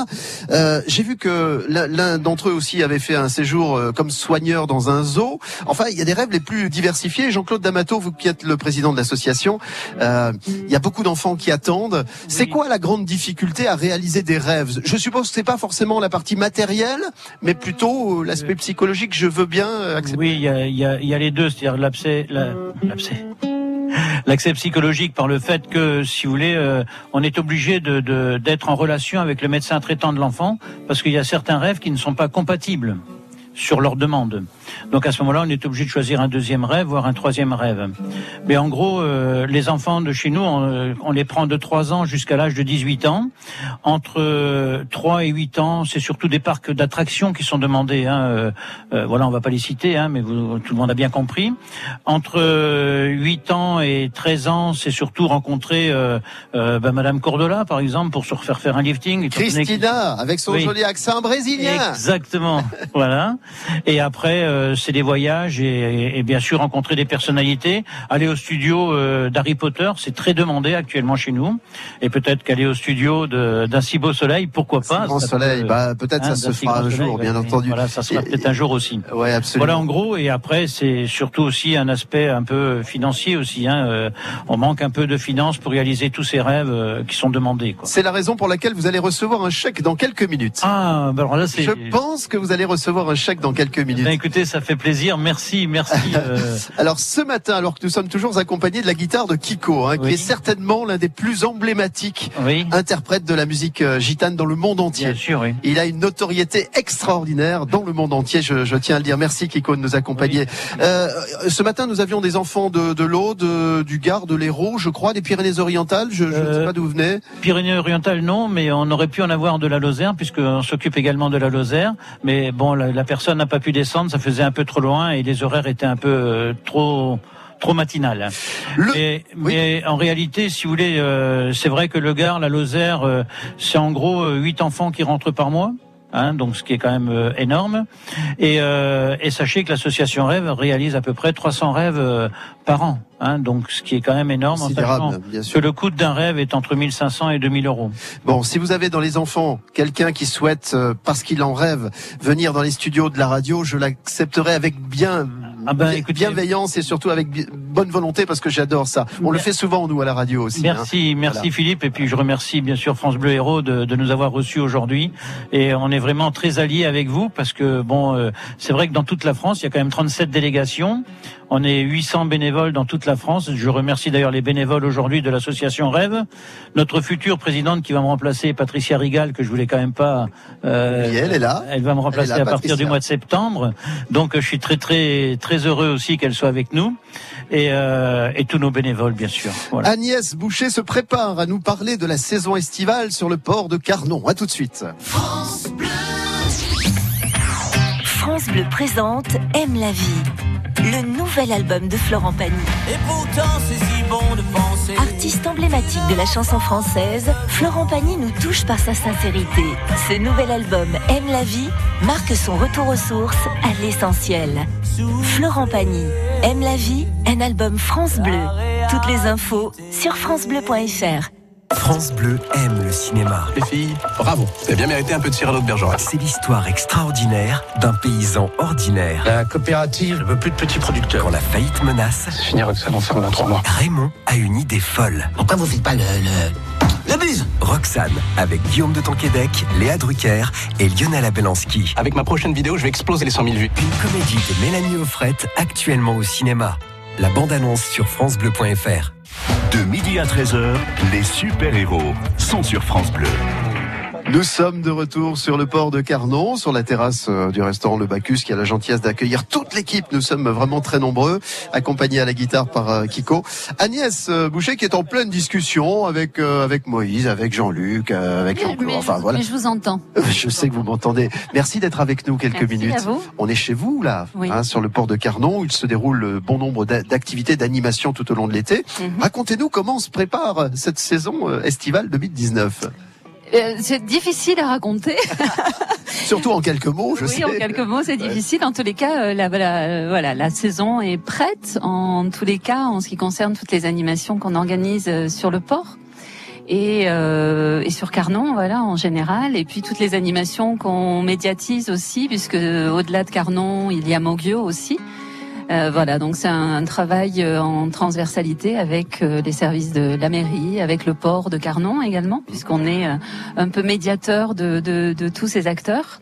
Euh, J'ai vu que l'un d'entre eux aussi avait fait un séjour euh, comme soigneur dans un zoo. Enfin, il y a des rêves les plus diversifiés. Jean-Claude D'Amato, vous qui êtes le président de l'association, euh, il y a beaucoup d'enfants qui attendent. C'est quoi la grande difficulté à réaliser des rêves? Je suppose que c'est pas forcément la partie matérielle, mais plutôt euh, l'aspect psychologique. Je veux bien euh, accepter. Oui, il y a, y a- y a les deux, c'est-à-dire l'abcès, la- l'abcès. L'accès psychologique par le fait que, si vous voulez, euh, on est obligé d'être en relation avec le médecin traitant de l'enfant parce qu'il y a certains rêves qui ne sont pas compatibles sur leur demande. Donc à ce moment-là, on est obligé de choisir un deuxième rêve, voire un troisième rêve. Mais en gros, euh, les enfants de chez nous, on, euh, on les prend de 3 ans jusqu'à l'âge de 18 ans. Entre euh, 3 et 8 ans, c'est surtout des parcs d'attractions qui sont demandés. Hein. Euh, euh, voilà, on va pas les citer, hein, mais vous, tout le monde a bien compris. Entre euh, 8 ans et 13 ans, c'est surtout rencontrer euh, euh, ben, Madame Cordola, par exemple, pour se refaire faire un lifting. Christina, avec son Oui. joli accent brésilien. Exactement. [LAUGHS] voilà. Et après, euh, c'est des voyages et, et bien sûr rencontrer des personnalités. Aller au studio euh, d'Harry Potter, c'est très demandé actuellement chez nous. Et peut-être qu'aller au studio d'un si beau soleil, pourquoi pas grand ça soleil, peut- bah, peut-être ça d'un se si fera un soleil, jour, bien entendu. Voilà, ça sera peut-être un jour aussi. Ouais, absolument. Voilà en gros. Et après, c'est surtout aussi un aspect un peu financier aussi. Hein. Euh, on manque un peu de finances pour réaliser tous ces rêves euh, qui sont demandés. C'est la raison pour laquelle vous allez recevoir un chèque dans quelques minutes. Ah, ben alors là, c'est. Je pense que vous allez recevoir un chèque dans quelques minutes. Ben, écoutez, ça fait plaisir. Merci, merci. [LAUGHS] euh, Alors ce matin, alors que nous sommes toujours accompagnés de la guitare de Kiko, hein, qui est certainement l'un des plus emblématiques interprètes de la musique euh, gitane dans le monde entier. Bien sûr, oui. Il a une notoriété extraordinaire dans le monde entier, je, je tiens à le dire. Merci Kiko de nous accompagner. Euh, ce matin, nous avions des enfants de, de l'Aude, de- du Gard, de l'Hérault, je crois, des Pyrénées-Orientales. Je, je ne sais pas d'où venez. Pyrénées-Orientales, non, mais on aurait pu en avoir de la Lozère, puisqu'on s'occupe également de la Lozère. Mais bon, la, la personne n'a pas pu descendre, ça faisait un peu trop loin et les horaires étaient un peu euh, trop trop matinal. Mais, mais en réalité, si vous voulez, euh, c'est vrai que le Gard, la Lozère, euh, c'est en gros euh, huit enfants qui rentrent par mois. Hein, donc ce qui est quand même euh, énorme. Et, euh, et sachez que l'association Rêve réalise à peu près 300 rêves euh, par an. Hein, donc ce qui est quand même énorme en sachant bien sûr. que le coût d'un rêve est entre 1500 et 2000 euros. Bon, si vous avez dans les enfants quelqu'un qui souhaite, euh, parce qu'il en rêve, venir dans les studios de la radio, je l'accepterai avec bien, bien- bienveillance et surtout avec bonne volonté parce que j'adore ça. On le fait souvent nous à la radio aussi. Merci, hein. merci Voilà. Philippe. Et puis je remercie bien sûr France Bleu Héros de, de nous avoir reçus aujourd'hui. Et on est vraiment très alliés avec vous parce que bon, euh, c'est vrai que dans toute la France, il y a quand même 37 délégations. On est 800 bénévoles dans toute la France. Je remercie d'ailleurs les bénévoles aujourd'hui de l'association Rêve. Notre future présidente qui va me remplacer, Patricia Rigal, que je voulais quand même pas. euh, Oui, elle est là. Elle va me remplacer là, à partir Patricia. du mois de septembre. Donc je suis très très très heureux aussi qu'elle soit avec nous et, euh, et tous nos bénévoles bien sûr. Voilà. Agnès Boucher se prépare à nous parler de la saison estivale sur le port de Carnon. À tout de suite. France Bleu présente Aime la vie, le nouvel album de Florent Pagny. Et pourtant c'est si bon de penser. Artiste emblématique de la chanson française, Florent Pagny nous touche par sa sincérité. Ce nouvel album Aime la vie marque son retour aux sources, à l'essentiel. Florent Pagny, Aime la vie, un album France Bleu. Toutes les infos sur francebleu.fr. France Bleu aime le cinéma. Les filles, bravo. Vous avez bien mérité un peu de Cyrano de Bergerac. C'est l'histoire extraordinaire d'un paysan ordinaire. La coopérative ne veut plus de petits producteurs. Quand la faillite menace. C'est fini Roxane, on ferme dans trois mois. Raymond a une idée folle. Pourquoi vous faites pas le. le... Le bise Roxane, avec Guillaume de Tonquédec, Léa Drucker et Lionel Abelanski. Avec ma prochaine vidéo, je vais exploser les 100 000 vues. Une comédie de Mélanie Offrette, actuellement au cinéma. La bande-annonce sur FranceBleu.fr. De midi à 13h, les super-héros sont sur France Bleu. Nous sommes de retour sur le port de Carnon, sur la terrasse euh, du restaurant Le Bacchus, qui a la gentillesse d'accueillir toute l'équipe. Nous sommes vraiment très nombreux, accompagnés à la guitare par euh, Kiko. Agnès euh, Boucher qui est en pleine discussion avec euh, avec Moïse, avec Jean-Luc, euh, avec Jean-Claude. Enfin voilà. mais je vous entends. [LAUGHS] Je sais que vous m'entendez. Merci d'être avec nous quelques Merci minutes. à vous. On est chez vous là, Oui. hein, sur le port de Carnon, où il se déroule bon nombre d'a- d'activités, d'animations tout au long de l'été. Mhm. Racontez-nous comment se prépare cette saison estivale 2019. Euh, c'est difficile à raconter. [LAUGHS] Surtout en quelques mots, je oui, sais. en quelques mots, c'est difficile. En tous les cas, euh, la, la- euh, voilà, la saison est prête. En tous les cas, en ce qui concerne toutes les animations qu'on organise sur le port. Et, euh, et sur Carnon, voilà, en général, et puis toutes les animations qu'on médiatise aussi, puisque au-delà de Carnon, il y a Moggio aussi. Euh, voilà, donc c'est un, travail euh, en transversalité avec euh, les services de la mairie, avec le port de Carnon également, puisqu'on est un peu médiateur de, de, de tous ces acteurs.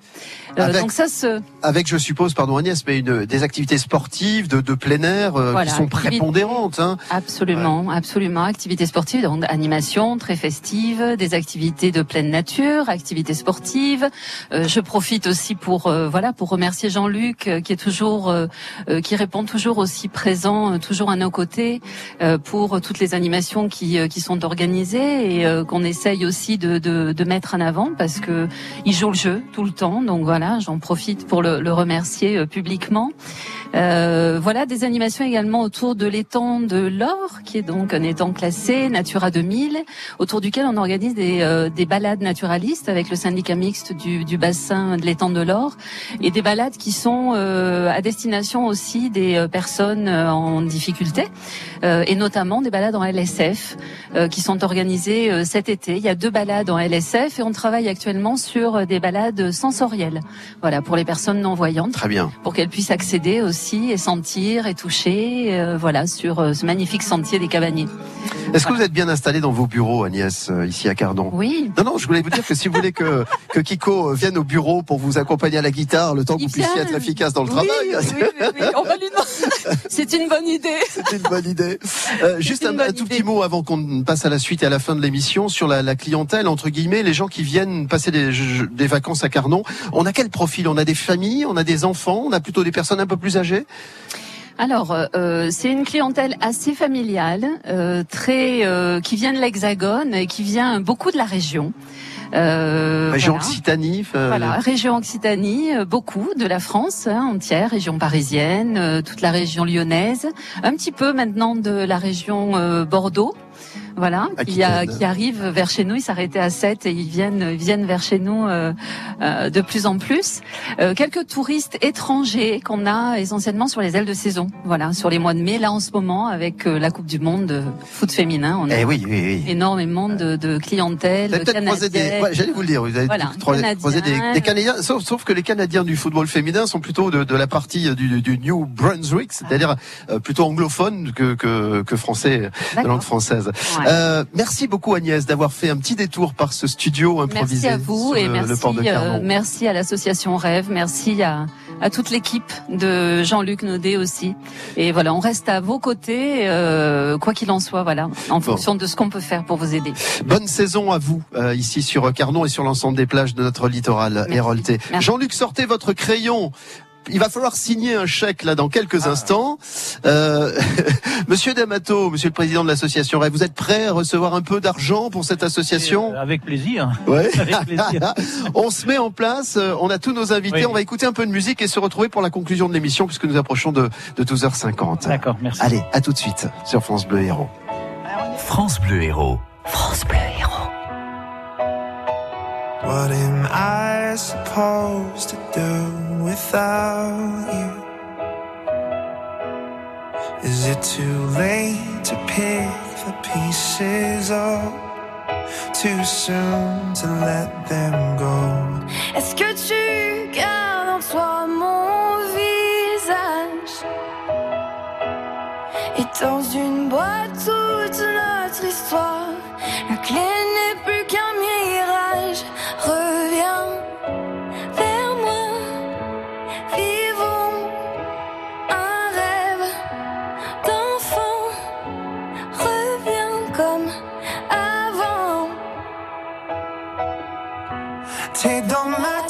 Euh, Avec- donc ça se Avec, je suppose, pardon Agnès, mais une, des activités sportives de, de plein air euh, Voilà, qui sont prépondérantes. Hein. Absolument, absolument. Activités sportives, donc animation très festive, des activités de pleine nature, activités sportives. Euh, je profite aussi pour euh, voilà pour remercier Jean-Luc euh, qui est toujours euh, euh, qui répond toujours aussi présent, euh, toujours à nos côtés euh, pour toutes les animations qui euh, qui sont organisées et euh, qu'on essaye aussi de, de de mettre en avant parce que il joue le jeu tout le temps. Donc voilà, j'en profite pour le, le remercier euh, publiquement. Euh, voilà des animations également autour de l'étang de l'Or, qui est donc un étang classé Natura 2000, autour duquel on organise des, euh, des balades naturalistes avec le syndicat mixte du, du bassin de l'étang de l'Or, et des balades qui sont euh, à destination aussi des euh, personnes euh, en difficulté, et notamment des balades en LSF qui sont organisées cet été. Il y a deux balades en LSF et on travaille actuellement sur des balades sensorielles, voilà pour les personnes non voyantes Très bien. pour qu'elles puissent accéder aussi et sentir et toucher, euh, voilà, sur euh, ce magnifique sentier des Cabaniers. Est-ce que vous êtes bien installé dans vos bureaux, Agnès, euh, ici à Cardon? Oui. Non, non, je voulais vous dire que si vous voulez que, que Kiko vienne au bureau pour vous accompagner à la guitare, le temps que vous puissiez être efficace dans le Oui, travail. oui, oui, oui, on va lui demander. [LAUGHS] C'est une bonne idée. C'est une bonne idée. Juste un, un tout petit mot avant qu'on passe à la suite et à la fin de l'émission sur la, la clientèle, entre guillemets, les gens qui viennent passer des, vacances à Carnon. On a quel profil? On a des familles, on a des enfants, on a plutôt des personnes un peu plus âgées? Alors, euh, euh, c'est une clientèle assez familiale, euh, très euh, qui vient de l'Hexagone et qui vient beaucoup de la région. Région voilà. Occitanie Voilà, région Occitanie, beaucoup de la France hein, entière, région parisienne, toute la région lyonnaise, un petit peu maintenant de la région Bordeaux. Voilà, qui, a- Aquitaine. qui arrive vers chez nous. Ils s'arrêtaient à 7 et ils viennent, ils viennent vers chez nous euh, euh, de plus en plus. Euh, quelques touristes étrangers qu'on a essentiellement sur les ailes de saison. Voilà, sur les mois de mai. Là, en ce moment, avec euh, la Coupe du Monde de foot féminin, on a Eh oui, oui, oui. énormément de, de clientèle Vous avez peut-être croisé des, canadienne. ouais, j'allais vous le dire, vous avez Voilà, croisé, des, Canadiens. des Canadiens, sauf, sauf que les Canadiens du football féminin sont plutôt de, de la partie du, du New Brunswick, c'est-à-dire euh, plutôt anglophone que, que, que français, de langue française. Ouais. Euh, merci beaucoup Agnès d'avoir fait un petit détour par ce studio improvisé Merci à vous et le, merci, le euh, merci à l'association Rêve, merci à, à toute l'équipe de Jean-Luc Naudet aussi. Et voilà, on reste à vos côtés, euh, quoi qu'il en soit, voilà, en fonction de ce qu'on peut faire pour vous aider. Bonne saison à vous euh, ici sur Carnon et sur l'ensemble des plages de notre littoral hérolté. Jean-Luc, sortez votre crayon. Il va falloir signer un chèque là dans quelques instants. Euh, [LAUGHS] Monsieur D'Amato, Monsieur le président de l'association Rêve, vous êtes prêt à recevoir un peu d'argent pour cette association? Avec plaisir. Ouais. [LAUGHS] Avec plaisir. [LAUGHS] on se met en place, euh, on a tous nos invités, Oui. on va écouter un peu de musique et se retrouver pour la conclusion de l'émission puisque nous approchons de, de 12h50. D'accord, merci. Allez, à tout de suite sur France Bleu Héros. France Bleu Héros. France Bleu Héros. What am I supposed to do? Without you? Is it too late to pick the pieces up? Too soon to let them go? Est-ce que tu gardes en toi mon visage? Et dans une boîte toute notre histoire La clé Take the mask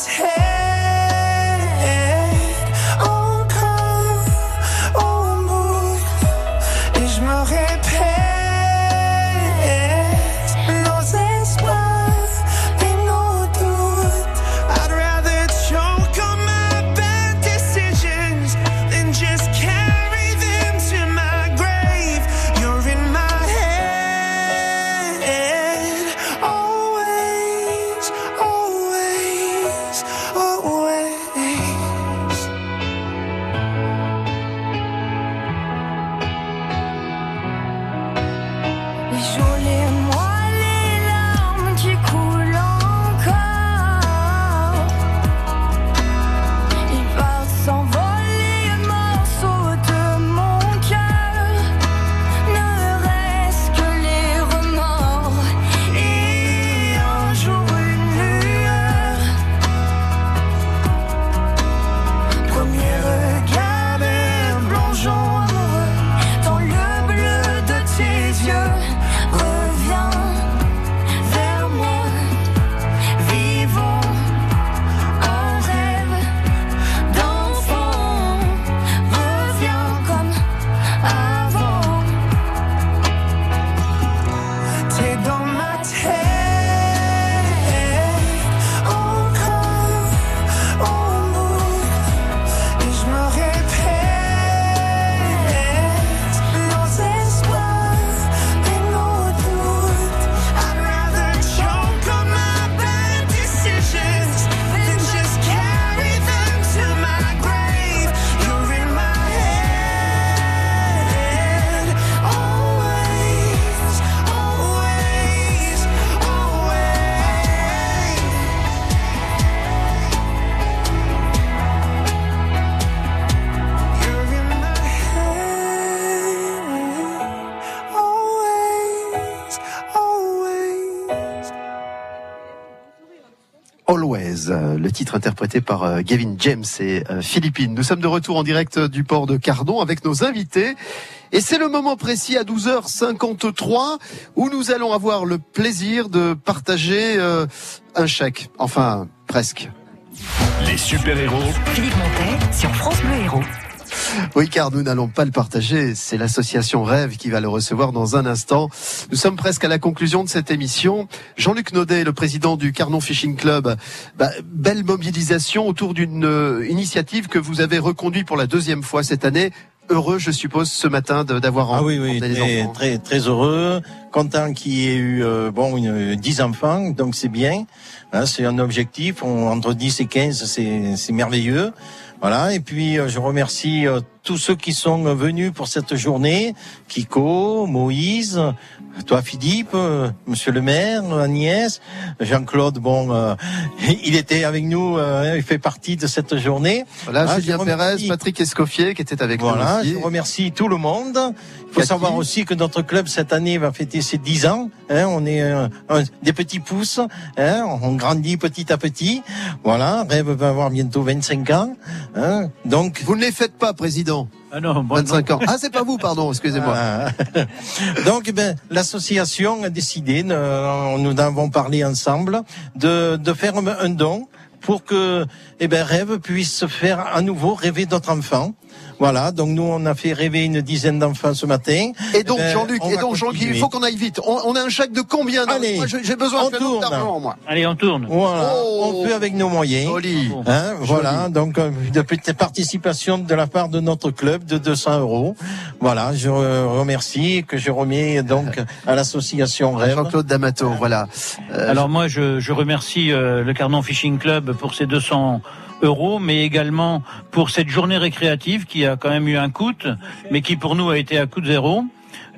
Euh, le titre interprété par euh, Gavin James et euh, Philippines. Nous sommes de retour en direct du port de Cardon avec nos invités. Et c'est le moment précis à 12h53 où nous allons avoir le plaisir de partager un chèque. Enfin, presque. Les super-héros Philippe Montet sur France Bleu Héros. Oui, car nous n'allons pas le partager. C'est l'association Rêve qui va le recevoir dans un instant. Nous sommes presque à la conclusion de cette émission. Jean-Luc Naudet, le président du Carnon Fishing Club, bah, belle mobilisation autour d'une euh, initiative que vous avez reconduite pour la deuxième fois cette année. Heureux, je suppose, ce matin d'avoir Ah oui, oui, les très, enfants. très, très heureux, content qu'il y ait eu euh, bon une, 10 enfants, donc c'est bien. Hein, c'est un objectif, on- entre 10 et 15, c'est c'est merveilleux. Voilà, et puis euh, je remercie euh, tous ceux qui sont venus pour cette journée, Kiko, Moïse, toi Philippe, euh, Monsieur le maire, Agnès, Jean-Claude, bon, euh, [LAUGHS] il était avec nous, euh, il fait partie de cette journée. Voilà, Ah, Julien Pérez, Patrick Escoffier qui était avec voilà, nous aussi. je remercie tout le monde. Il faut Cathy. savoir aussi que notre club cette année va fêter ses 10 ans. Hein, on est euh, un- des petits pousses, hein, on grandit petit à petit. Voilà, Rêve va avoir bientôt 25 ans. Hein, donc Vous ne les faites pas, président. Ah non, bon, 25 ans. Ah, c'est pas vous, pardon, excusez-moi. Ah. [LAUGHS] Donc, eh ben, l'association a décidé, euh, nous en avons parlé ensemble, de, de faire un- un don pour que eh ben, Rêve puisse faire à nouveau rêver d'autres enfants. Voilà, donc nous on a fait rêver une dizaine d'enfants ce matin. Et donc, Eh ben, Jean-Luc, et donc, Jean-Luc, il faut qu'on aille vite. On, on a un chèque de combien Allez, j'ai besoin d'argent, moi. Allez, on tourne. Voilà, Oh. on fait avec nos moyens. Joli. Hein, voilà, donc euh, de petite participation de la part de notre club de 200 euros. Voilà, je remercie et que je remets donc [LAUGHS] à l'association Rêve. Jean-Claude D'Amato, voilà. Euh, Alors moi, je, je remercie euh, le Carnon Fishing Club pour ses 200 euros, mais également pour cette journée récréative qui a quand même eu un coût, mais qui pour nous a été à coût de zéro.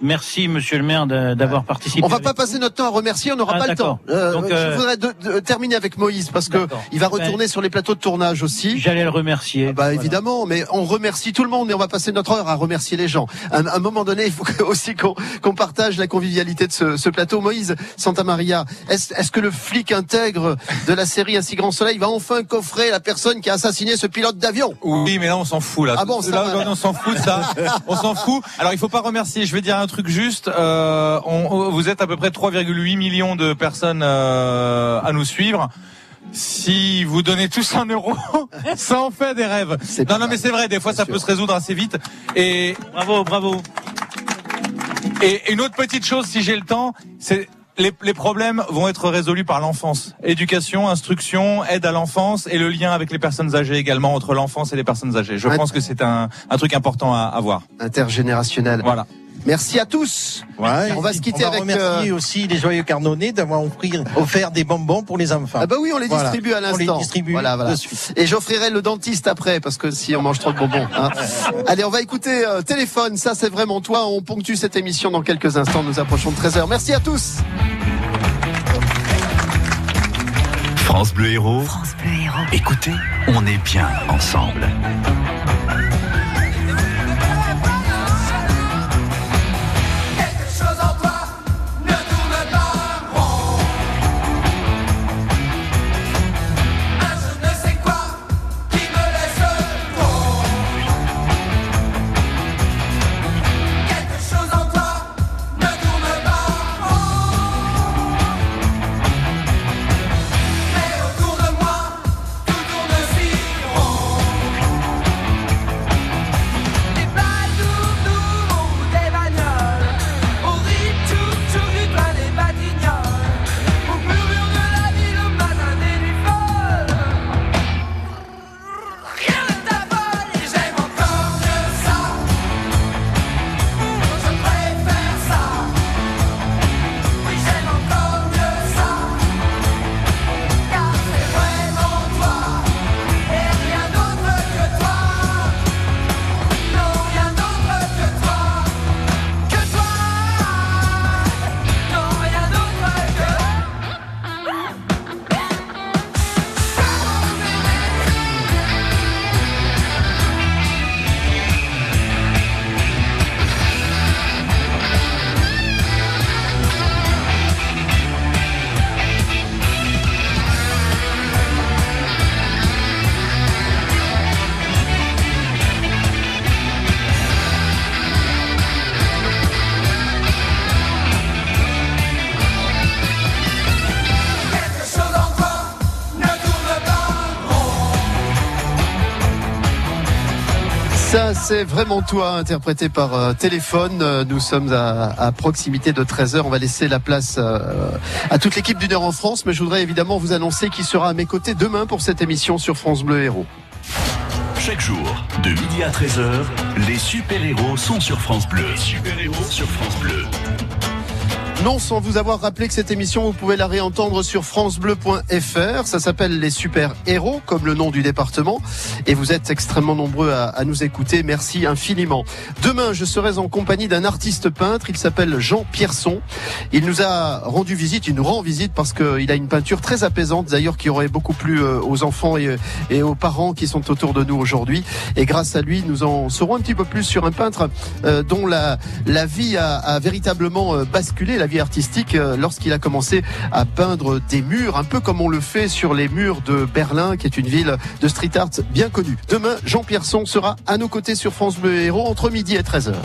Merci, Monsieur le maire, d'avoir participé. On va avec pas passer notre temps à remercier, on n'aura Ah, pas le temps. Euh, Donc, je euh, voudrais de- de- terminer avec Moïse parce que il va Ben, retourner sur les plateaux de tournage aussi. J'allais le remercier. Ah Bah évidemment, mais on remercie tout le monde, mais on va passer notre heure à remercier les gens. À un, à un moment donné, il faut [LAUGHS] aussi qu'on partage la convivialité de ce, ce plateau. Moïse Santa Maria, est-ce que le flic intègre de la série Un si grand soleil va enfin coffrer la personne qui a assassiné ce pilote d'avion? Oui, mais là on s'en fout là. Ah bon, ça là, va. on s'en fout de ça. [LAUGHS] on s'en fout. Alors il faut pas remercier. Je vais dire un truc juste. Euh, on- vous êtes à peu près 3,8 millions de personnes euh, à nous suivre. si vous donnez tous un euro, [LAUGHS] ça en fait des rêves. Non, non, mais c'est vrai, des fois ça peut se résoudre assez vite. Et bravo, bravo. Et une autre petite chose, si j'ai le temps, c'est les, les problèmes vont être résolus par l'enfance. Éducation, instruction, aide à l'enfance et le lien avec les personnes âgées également entre l'enfance et les personnes âgées. Je pense que c'est un, un truc important à, à voir. Intergénérationnel. Voilà. Merci à tous. Ouais, on va se quitter on va avec. remercier euh, aussi les joyeux carnonnés d'avoir offrir, offert des bonbons pour les enfants. Ah bah oui, on les Voilà. distribue à On les l'instant. distribue Voilà, voilà. de suite. Et j'offrirai le dentiste après, parce que si on mange trop de bonbons. hein. Allez, on va écouter euh, Téléphone, ça c'est vraiment toi. On ponctue cette émission dans quelques instants. Nous approchons de 13h. Merci à tous. France Bleu Héros. Écoutez, on est bien ensemble. C'est vraiment toi, interprété par euh, téléphone. Euh, Nous sommes à, proximité de 13h. On va laisser la place euh, à toute l'équipe d'une heure en France, mais je voudrais évidemment vous annoncer qui sera à mes côtés demain pour cette émission sur France Bleu Héros. Chaque jour, de midi à 13h, les super-héros sont sur France Bleu. Super-héros sur France Bleu. Non, sans vous avoir rappelé que cette émission, vous pouvez la réentendre sur francebleu.fr. Ça s'appelle Les Super Héros, comme le nom du département. Et vous êtes extrêmement nombreux à, à nous écouter. Merci infiniment. Demain, je serai en compagnie d'un artiste peintre. Il s'appelle Jean Pierson. Il nous a rendu visite, il nous rend visite parce qu'il a une peinture très apaisante, d'ailleurs, qui aurait beaucoup plu euh, aux enfants et, aux parents qui sont autour de nous aujourd'hui. Et grâce à lui, nous en saurons un petit peu plus sur un peintre euh, dont la, la vie a, a véritablement euh, basculé, artistique, euh, lorsqu'il a commencé à peindre des murs, un peu comme on le fait sur les murs de Berlin, qui est une ville de street art bien connue. Demain, Jean Pierson sera à nos côtés sur France Bleu Héros entre midi et 13h.